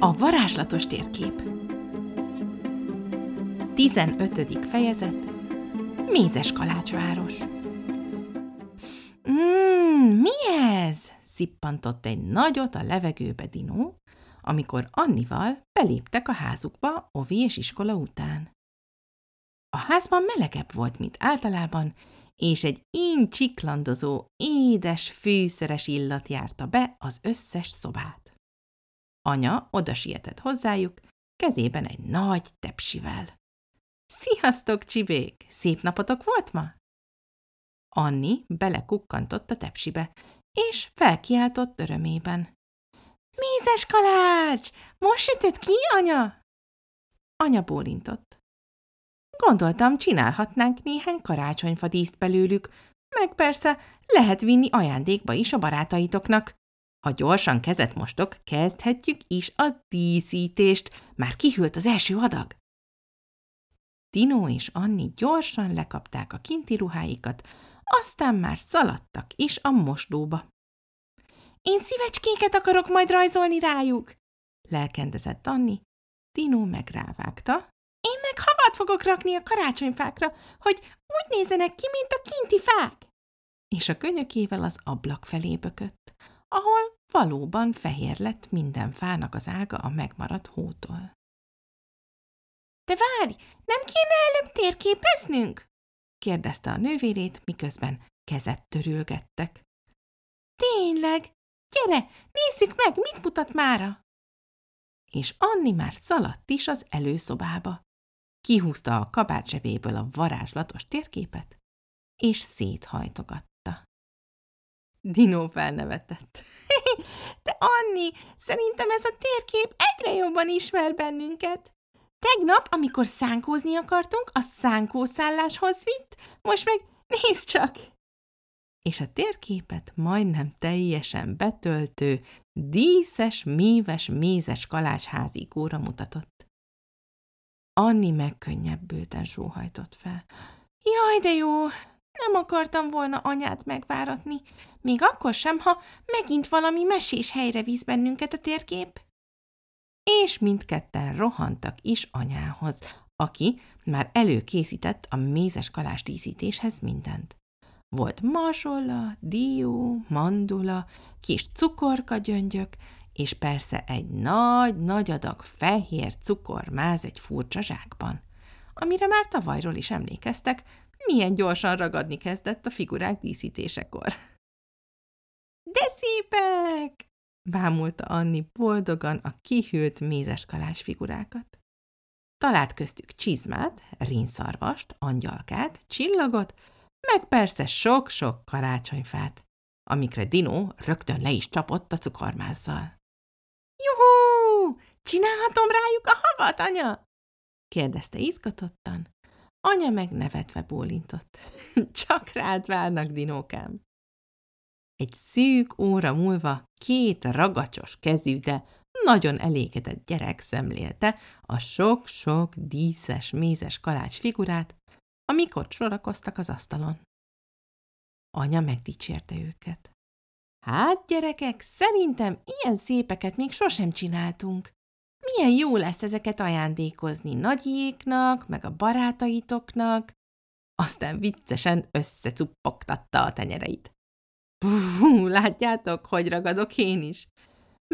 A varázslatos térkép 15. fejezet Mézes kalácsváros Mmm, mi ez? szippantott egy nagyot a levegőbe Dinó, amikor Annival beléptek a házukba Ovi és iskola után. A házban melegebb volt, mint általában, és egy én csiklandozó, édes, fűszeres illat járta be az összes szobát. Anya oda sietett hozzájuk, kezében egy nagy tepsivel. Sziasztok, csibék! Szép napotok volt ma? Anni belekukkantott a tepsibe, és felkiáltott örömében. Mézes kalács! Most sütött ki, anya? Anya bólintott. Gondoltam, csinálhatnánk néhány karácsonyfadíszt belőlük, meg persze lehet vinni ajándékba is a barátaitoknak. Ha gyorsan kezet mostok, kezdhetjük is a díszítést. Már kihűlt az első adag. Tino és Anni gyorsan lekapták a kinti ruháikat, aztán már szaladtak is a mosdóba. Én szívecskéket akarok majd rajzolni rájuk, lelkendezett Anni. Tino megrávágta. Én meg havat fogok rakni a karácsonyfákra, hogy úgy nézenek ki, mint a kinti fák. És a könyökével az ablak felé bökött, ahol valóban fehér lett minden fának az ága a megmaradt hótól. De várj, nem kéne előbb térképeznünk? kérdezte a nővérét, miközben kezet törülgettek. Tényleg? Gyere, nézzük meg, mit mutat mára! És Anni már szaladt is az előszobába. Kihúzta a kabát zsebéből a varázslatos térképet, és széthajtogatta. Dino felnevetett. De Anni, szerintem ez a térkép egyre jobban ismer bennünket. Tegnap, amikor szánkózni akartunk, a szánkószálláshoz vitt, most meg nézd csak! És a térképet majdnem teljesen betöltő, díszes, míves, mézes kalács házikóra mutatott. Anni megkönnyebbülten sóhajtott fel. Jaj, de jó! Nem akartam volna anyát megváratni, még akkor sem, ha megint valami mesés helyre visz bennünket a térkép és mindketten rohantak is anyához, aki már előkészített a mézes kalás díszítéshez mindent. Volt marsolla, dió, mandula, kis cukorka gyöngyök, és persze egy nagy-nagy adag fehér cukormáz egy furcsa zsákban, amire már tavalyról is emlékeztek, milyen gyorsan ragadni kezdett a figurák díszítésekor. De szépek! bámulta Anni boldogan a kihűlt mézes kalács figurákat. Talált köztük csizmát, rinszarvast, angyalkát, csillagot, meg persze sok-sok karácsonyfát, amikre Dino rögtön le is csapott a cukormázzal. – Juhú! Csinálhatom rájuk a havat, anya? – kérdezte izgatottan. Anya meg nevetve bólintott. – Csak rád várnak, Dinókám! Egy szűk óra múlva két ragacsos kezű, de nagyon elégedett gyerek szemlélte a sok-sok díszes, mézes kalács figurát, amikor sorakoztak az asztalon. Anya megdicsérte őket. Hát, gyerekek, szerintem ilyen szépeket még sosem csináltunk. Milyen jó lesz ezeket ajándékozni nagyiéknak, meg a barátaitoknak. Aztán viccesen összecuppogtatta a tenyereit. Hú, látjátok, hogy ragadok én is?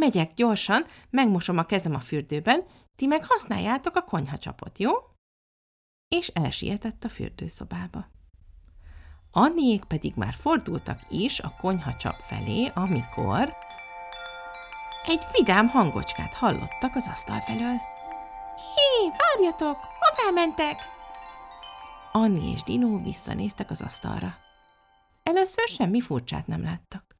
Megyek gyorsan, megmosom a kezem a fürdőben, ti meg használjátok a konyhacsapot, jó? És elsietett a fürdőszobába. Anniék pedig már fordultak is a konyhacsap felé, amikor egy vidám hangocskát hallottak az asztal felől. Hé, várjatok, hová mentek? Anni és Dino visszanéztek az asztalra. Először semmi furcsát nem láttak.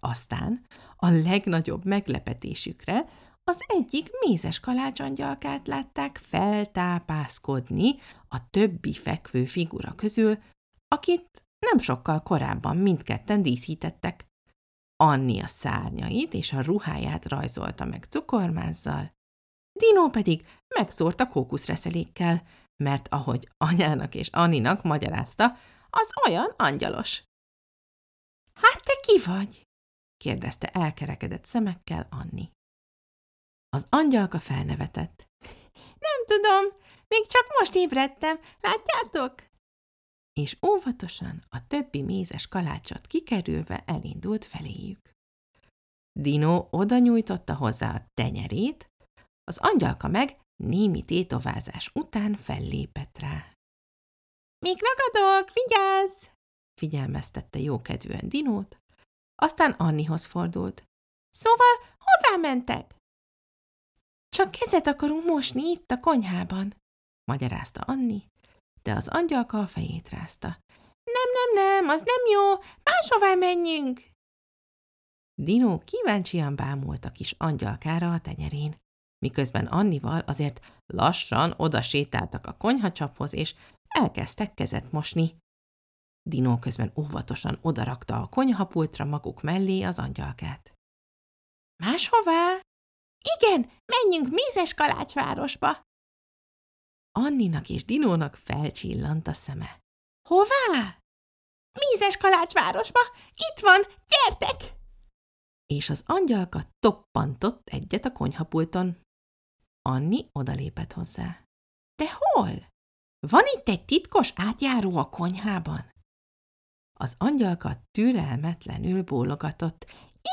Aztán a legnagyobb meglepetésükre az egyik mézes kalácsangyalkát látták feltápászkodni a többi fekvő figura közül, akit nem sokkal korábban mindketten díszítettek. Anni a szárnyait és a ruháját rajzolta meg cukormázzal, Dino pedig megszórta kókuszreszelékkel, mert ahogy anyának és Anninak magyarázta, az olyan angyalos. Hát te ki vagy? kérdezte elkerekedett szemekkel Anni. Az angyalka felnevetett. Nem tudom, még csak most ébredtem, látjátok? És óvatosan a többi mézes kalácsot kikerülve elindult feléjük. Dino oda nyújtotta hozzá a tenyerét, az angyalka meg némi tétovázás után fellépett rá. – Még ragadok, vigyázz! – figyelmeztette jókedvűen Dinót, aztán Annihoz fordult. – Szóval hová mentek? – Csak kezet akarunk mosni itt a konyhában – magyarázta Anni, de az angyalka a fejét rázta. – Nem, nem, nem, az nem jó, máshová menjünk! Dino kíváncsian bámult a kis angyalkára a tenyerén, miközben Annival azért lassan oda sétáltak a konyhacsaphoz, és elkezdtek kezet mosni. Dino közben óvatosan odarakta a konyhapultra maguk mellé az angyalkát. – Máshová? – Igen, menjünk Mézes Kalácsvárosba! Anninak és Dinónak felcsillant a szeme. – Hová? – Mézes Kalácsvárosba! Itt van, gyertek! és az angyalka toppantott egyet a konyhapulton. Anni odalépett hozzá. De hol? Van itt egy titkos átjáró a konyhában? Az angyalka türelmetlenül bólogatott.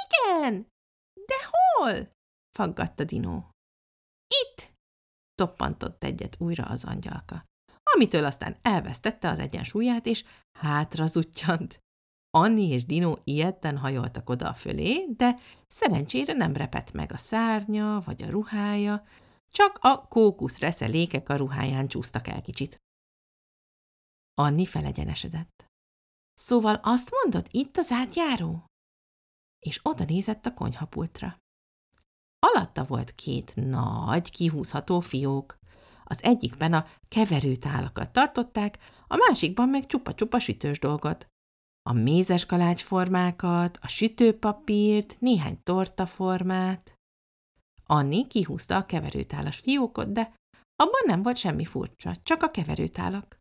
Igen! De hol? faggatta Dinó. Itt! Toppantott egyet újra az angyalka, amitől aztán elvesztette az egyensúlyát, és hátra zuttyant. Anni és Dino ilyetten hajoltak oda fölé, de szerencsére nem repett meg a szárnya vagy a ruhája, csak a kókusz reszelékek a ruháján csúsztak el kicsit. Anni felegyenesedett. Szóval azt mondod, itt az átjáró? És oda nézett a konyhapultra. Alatta volt két nagy, kihúzható fiók. Az egyikben a keverőtálakat tartották, a másikban meg csupa-csupa sütős dolgot a mézes kalácsformákat, a sütőpapírt, néhány tortaformát. Anni kihúzta a keverőtálas fiókot, de abban nem volt semmi furcsa, csak a keverőtálak.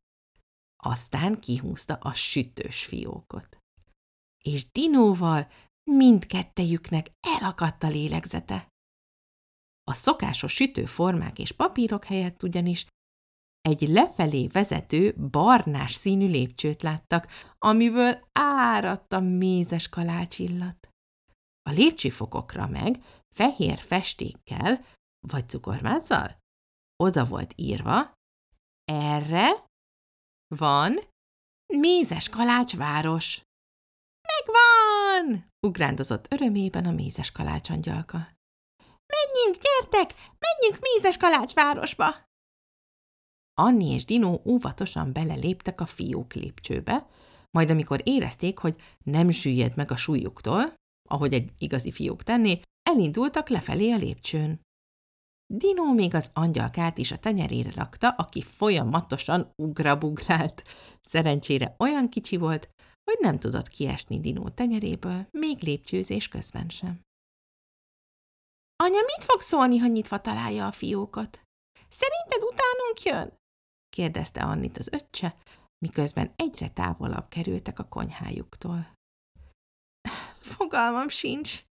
Aztán kihúzta a sütős fiókot. És Dinóval mindkettejüknek elakadt a lélegzete. A szokásos sütőformák és papírok helyett ugyanis egy lefelé vezető, barnás színű lépcsőt láttak, amiből áradt a mézes kalácsillat. A lépcsőfokokra meg fehér festékkel, vagy cukormázzal oda volt írva, erre van mézes kalácsváros. Megvan! ugrándozott örömében a mézes kalácsangyalka. Menjünk, gyertek, menjünk mézes kalácsvárosba! Anni és Dino óvatosan beleléptek a fiók lépcsőbe, majd amikor érezték, hogy nem süllyed meg a súlyuktól, ahogy egy igazi fiók tenné, elindultak lefelé a lépcsőn. Dino még az angyalkát is a tenyerére rakta, aki folyamatosan ugrabugrált. Szerencsére olyan kicsi volt, hogy nem tudott kiesni Dino tenyeréből, még lépcsőzés közben sem. Anya mit fog szólni, ha nyitva találja a fiókot? Szerinted utánunk jön? kérdezte Annit az öccse, miközben egyre távolabb kerültek a konyhájuktól. Fogalmam sincs,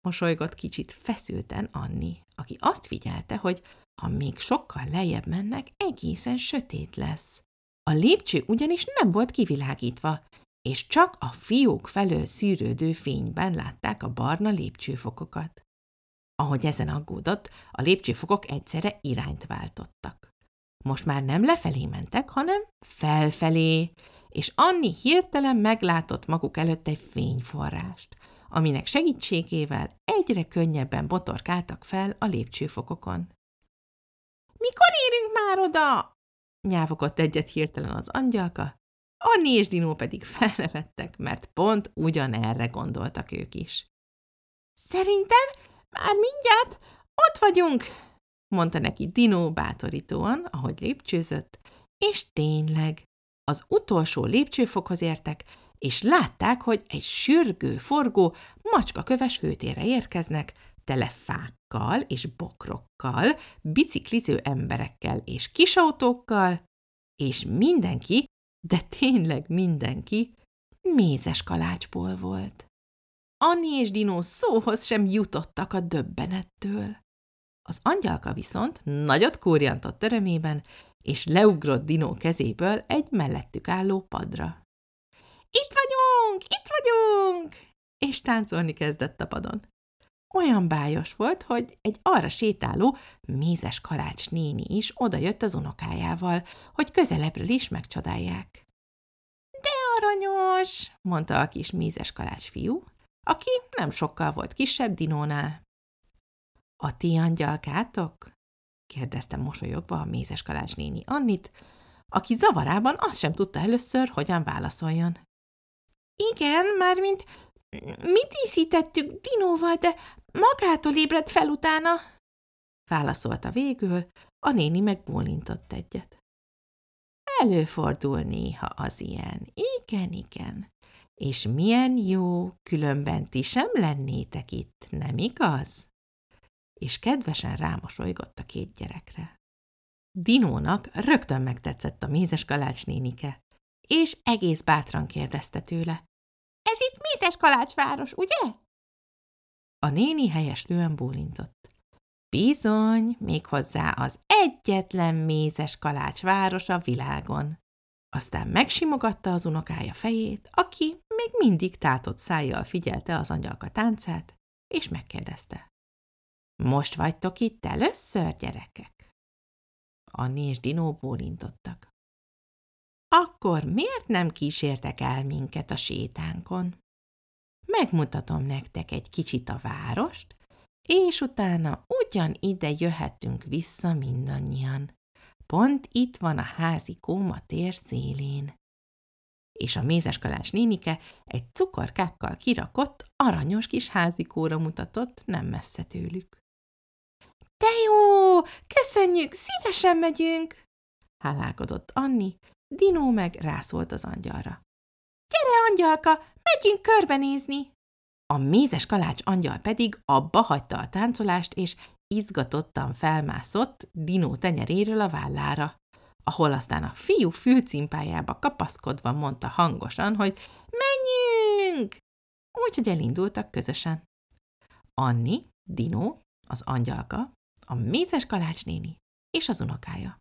mosolygott kicsit feszülten Anni, aki azt figyelte, hogy ha még sokkal lejjebb mennek, egészen sötét lesz. A lépcső ugyanis nem volt kivilágítva, és csak a fiók felől szűrődő fényben látták a barna lépcsőfokokat. Ahogy ezen aggódott, a lépcsőfokok egyszerre irányt váltottak. Most már nem lefelé mentek, hanem felfelé, és Anni hirtelen meglátott maguk előtt egy fényforrást, aminek segítségével egyre könnyebben botorkáltak fel a lépcsőfokokon. – Mikor érünk már oda? – nyávogott egyet hirtelen az angyalka, Anni és Dinó pedig felnevettek, mert pont ugyanerre gondoltak ők is. – Szerintem már mindjárt ott vagyunk! mondta neki Dino bátorítóan, ahogy lépcsőzött, és tényleg, az utolsó lépcsőfokhoz értek, és látták, hogy egy sürgő, forgó, macskaköves főtérre érkeznek, tele fákkal és bokrokkal, bicikliző emberekkel és kisautókkal, és mindenki, de tényleg mindenki, mézes kalácsból volt. Anni és Dino szóhoz sem jutottak a döbbenettől. Az angyalka viszont nagyot kúrjantott örömében, és leugrott Dinó kezéből egy mellettük álló padra. Itt vagyunk, itt vagyunk! És táncolni kezdett a padon. Olyan bájos volt, hogy egy arra sétáló mézes kalács néni is odajött az unokájával, hogy közelebbről is megcsodálják. De aranyos, mondta a kis mézes kalács fiú, aki nem sokkal volt kisebb Dinónál. A ti angyalkátok? kérdezte mosolyogva a mézes kalács néni Annit, aki zavarában azt sem tudta először, hogyan válaszoljon. Igen, mármint mi díszítettük Dinóval, de magától ébredt fel utána, válaszolta végül, a néni megbólintott egyet. Előfordul néha az ilyen. Igen, igen. És milyen jó, különben ti sem lennétek itt, nem igaz? És kedvesen rámosolygott a két gyerekre. Dinónak rögtön megtetszett a mézes kalács nénike, és egész bátran kérdezte tőle. Ez itt mézes kalácsváros, ugye? A néni helyeslően bólintott. Bizony, méghozzá az egyetlen mézes kalácsváros a világon. Aztán megsimogatta az unokája fejét, aki még mindig tátott szájjal figyelte az angyalka táncát, és megkérdezte. Most vagytok itt először, gyerekek? Anni és Dinó bólintottak. Akkor miért nem kísértek el minket a sétánkon? Megmutatom nektek egy kicsit a várost, és utána ugyan ide jöhetünk vissza mindannyian. Pont itt van a házi kóma tér szélén. És a mézeskalács nénike egy cukorkákkal kirakott, aranyos kis házikóra mutatott, nem messze tőlük. De jó! Köszönjük! Szívesen megyünk! Hálálkodott Anni, Dinó meg rászólt az angyalra. Gyere, angyalka, megyünk körbenézni! A mézes kalács angyal pedig abba hagyta a táncolást, és izgatottan felmászott Dinó tenyeréről a vállára, ahol aztán a fiú fülcimpájába kapaszkodva mondta hangosan, hogy menjünk! Úgyhogy elindultak közösen. Anni, Dinó, az angyalka, a mézes kalács néni és az unokája.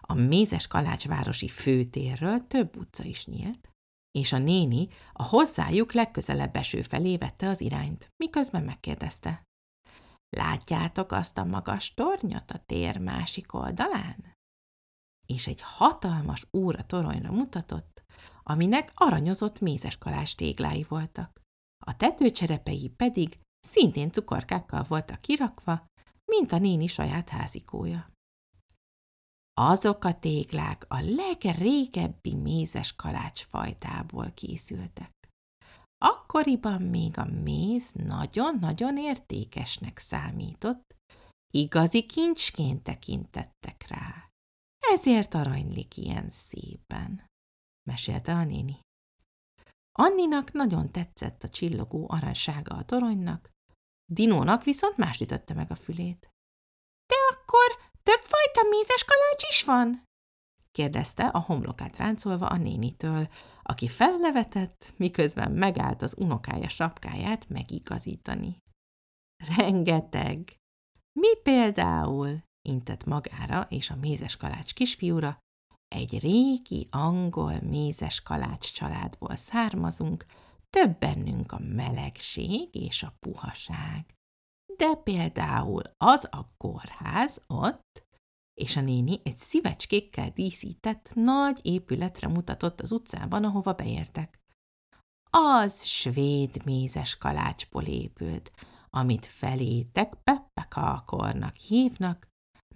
A mézes kalácsvárosi főtérről több utca is nyílt, és a néni a hozzájuk legközelebb eső felé vette az irányt, miközben megkérdezte. Látjátok azt a magas tornyot a tér másik oldalán? És egy hatalmas óra toronyra mutatott, aminek aranyozott kalás téglái voltak. A tetőcserepei pedig szintén cukorkákkal voltak kirakva, mint a néni saját házikója. Azok a téglák a legrégebbi mézes kalácsfajtából készültek. Akkoriban még a méz nagyon-nagyon értékesnek számított, igazi kincsként tekintettek rá. Ezért aranylik ilyen szépen, mesélte a néni. Anninak nagyon tetszett a csillogó aranysága a toronynak, Dinónak viszont más ütötte meg a fülét. De akkor Többfajta mézes kalács is van? kérdezte a homlokát ráncolva a nénitől, aki felnevetett, miközben megállt az unokája sapkáját megigazítani. Rengeteg! Mi például? Intett magára és a mézes kalács kisfiúra, egy régi angol mézes kalács családból származunk, több bennünk a melegség és a puhaság de például az a kórház ott, és a néni egy szívecskékkel díszített nagy épületre mutatott az utcában, ahova beértek. Az svéd mézes kalácsból épült, amit felétek peppekalkornak hívnak,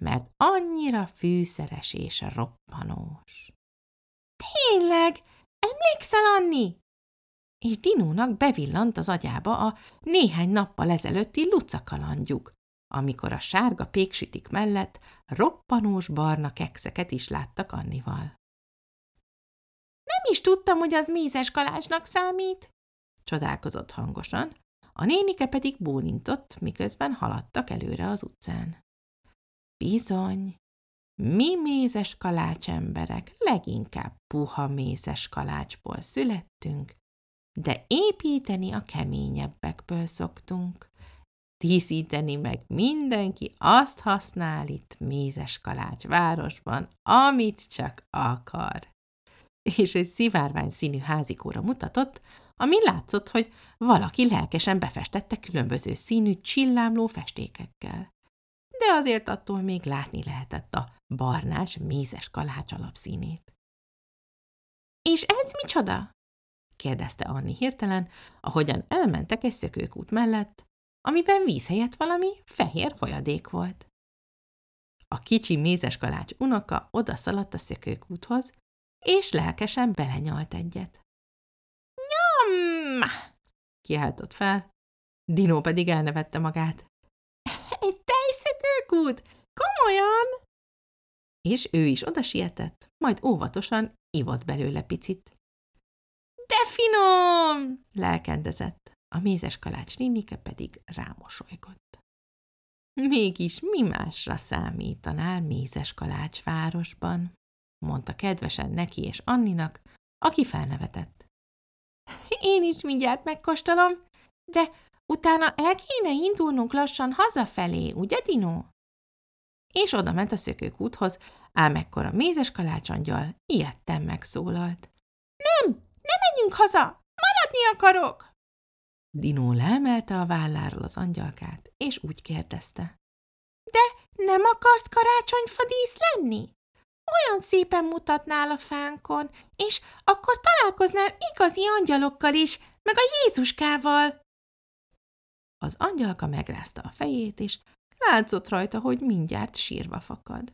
mert annyira fűszeres és roppanós. Tényleg? Emlékszel, Anni? és Dinónak bevillant az agyába a néhány nappal ezelőtti lucakalandjuk, amikor a sárga péksütik mellett roppanós barna kekszeket is láttak Annival. Nem is tudtam, hogy az mézes kalácsnak számít, csodálkozott hangosan, a nénike pedig bólintott, miközben haladtak előre az utcán. Bizony, mi mézes kalács emberek leginkább puha mézes kalácsból születtünk, de építeni a keményebbekből szoktunk. díszíteni, meg mindenki azt használ itt Mézes Kalács városban, amit csak akar. És egy szivárvány színű házikóra mutatott, ami látszott, hogy valaki lelkesen befestette különböző színű csillámló festékekkel. De azért attól még látni lehetett a barnás, mézes kalács alapszínét. – És ez micsoda? – kérdezte Anni hirtelen, ahogyan elmentek egy szökőkút mellett, amiben víz helyett valami fehér folyadék volt. A kicsi mézes kalács unoka odaszaladt a szökőkúthoz, és lelkesen belenyalt egyet. Nyom! kiáltott fel. Dino pedig elnevette magát. Tejszökőkút? Komolyan? És ő is oda sietett, majd óvatosan ivott belőle picit. De finom! lelkendezett. A mézes kalács nénike pedig rámosolygott. Mégis mi másra számítanál mézes kalács városban? mondta kedvesen neki és Anninak, aki felnevetett. Én is mindjárt megkóstolom, de utána el kéne indulnunk lassan hazafelé, ugye, Dino? És oda ment a szökőkúthoz, ám ekkor a mézes kalácsangyal ilyetten megszólalt. Nem, nem menjünk haza, maradni akarok! Dino leemelte a válláról az angyalkát, és úgy kérdezte. De nem akarsz karácsonyfadísz lenni? Olyan szépen mutatnál a fánkon, és akkor találkoznál igazi angyalokkal is, meg a Jézuskával. Az angyalka megrázta a fejét, és látszott rajta, hogy mindjárt sírva fakad.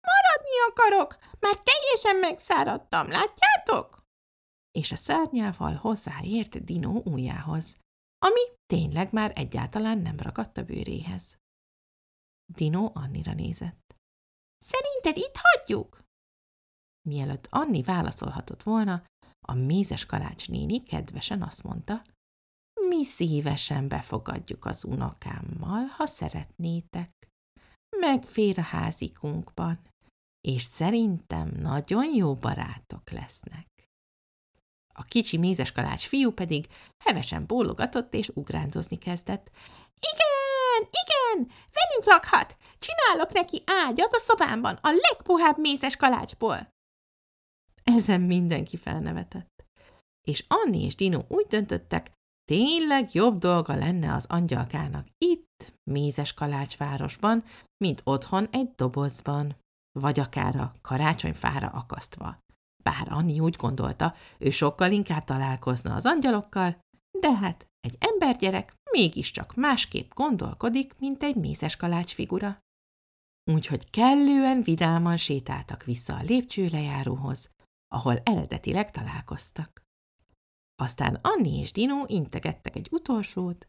Maradni akarok, már teljesen megszáradtam, látjátok? És a szárnyával hozzáért Dino ujjához, ami tényleg már egyáltalán nem ragadt a bőréhez. Dino Annira nézett. Szerinted itt hagyjuk? Mielőtt Anni válaszolhatott volna, a mézes kalács néni kedvesen azt mondta, mi szívesen befogadjuk az unokámmal, ha szeretnétek. Megfér a házikunkban, és szerintem nagyon jó barátok lesznek. A kicsi mézes kalács fiú pedig hevesen bólogatott és ugrándozni kezdett. Igen, igen, velünk lakhat! Csinálok neki ágyat a szobámban, a legpuhább mézes kalácsból! Ezen mindenki felnevetett. És Anni és Dino úgy döntöttek, tényleg jobb dolga lenne az angyalkának itt, mézes kalácsvárosban, mint otthon egy dobozban, vagy akár a karácsonyfára akasztva. Bár Anni úgy gondolta, ő sokkal inkább találkozna az angyalokkal, de hát egy embergyerek mégiscsak másképp gondolkodik, mint egy mézes kalács figura. Úgyhogy kellően vidáman sétáltak vissza a lépcsőlejáróhoz, ahol eredetileg találkoztak. Aztán Anni és Dino integettek egy utolsót,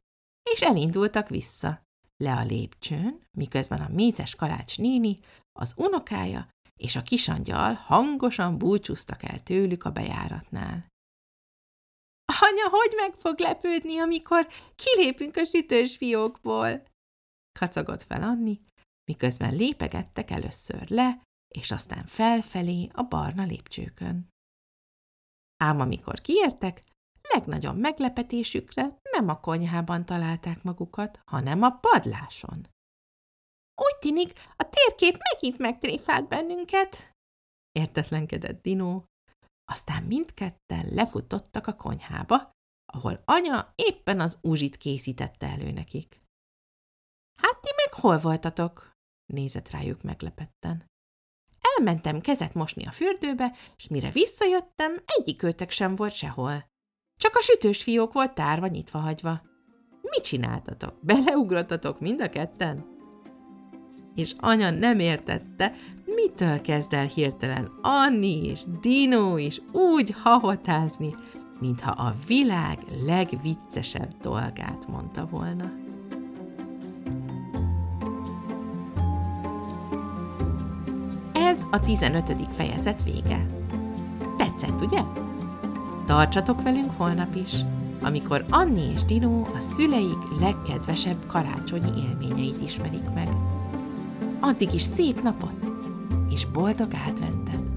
és elindultak vissza, le a lépcsőn, miközben a mézes kalács néni, az unokája és a kisangyal hangosan búcsúztak el tőlük a bejáratnál. Anya, hogy meg fog lepődni, amikor kilépünk a sütős fiókból? Kacagott fel Anni, miközben lépegettek először le, és aztán felfelé a barna lépcsőkön. Ám amikor kiértek, legnagyobb meglepetésükre nem a konyhában találták magukat, hanem a padláson. Úgy tűnik, a térkép megint megtréfált bennünket, értetlenkedett Dino. Aztán mindketten lefutottak a konyhába, ahol anya éppen az úzsit készítette elő nekik. Hát ti meg hol voltatok? nézett rájuk meglepetten. Elmentem kezet mosni a fürdőbe, és mire visszajöttem, egyik őtek sem volt sehol. Csak a sütős fiók volt tárva nyitva hagyva. Mit csináltatok? Beleugrottatok mind a ketten? És anya nem értette, mitől kezd el hirtelen Anni és Dino is úgy havotázni, mintha a világ legviccesebb dolgát mondta volna. Ez a 15. fejezet vége. Tetszett, ugye? Tartsatok velünk holnap is, amikor Anni és Dino a szüleik legkedvesebb karácsonyi élményeit ismerik meg. Addig is szép napot, és boldog adventet!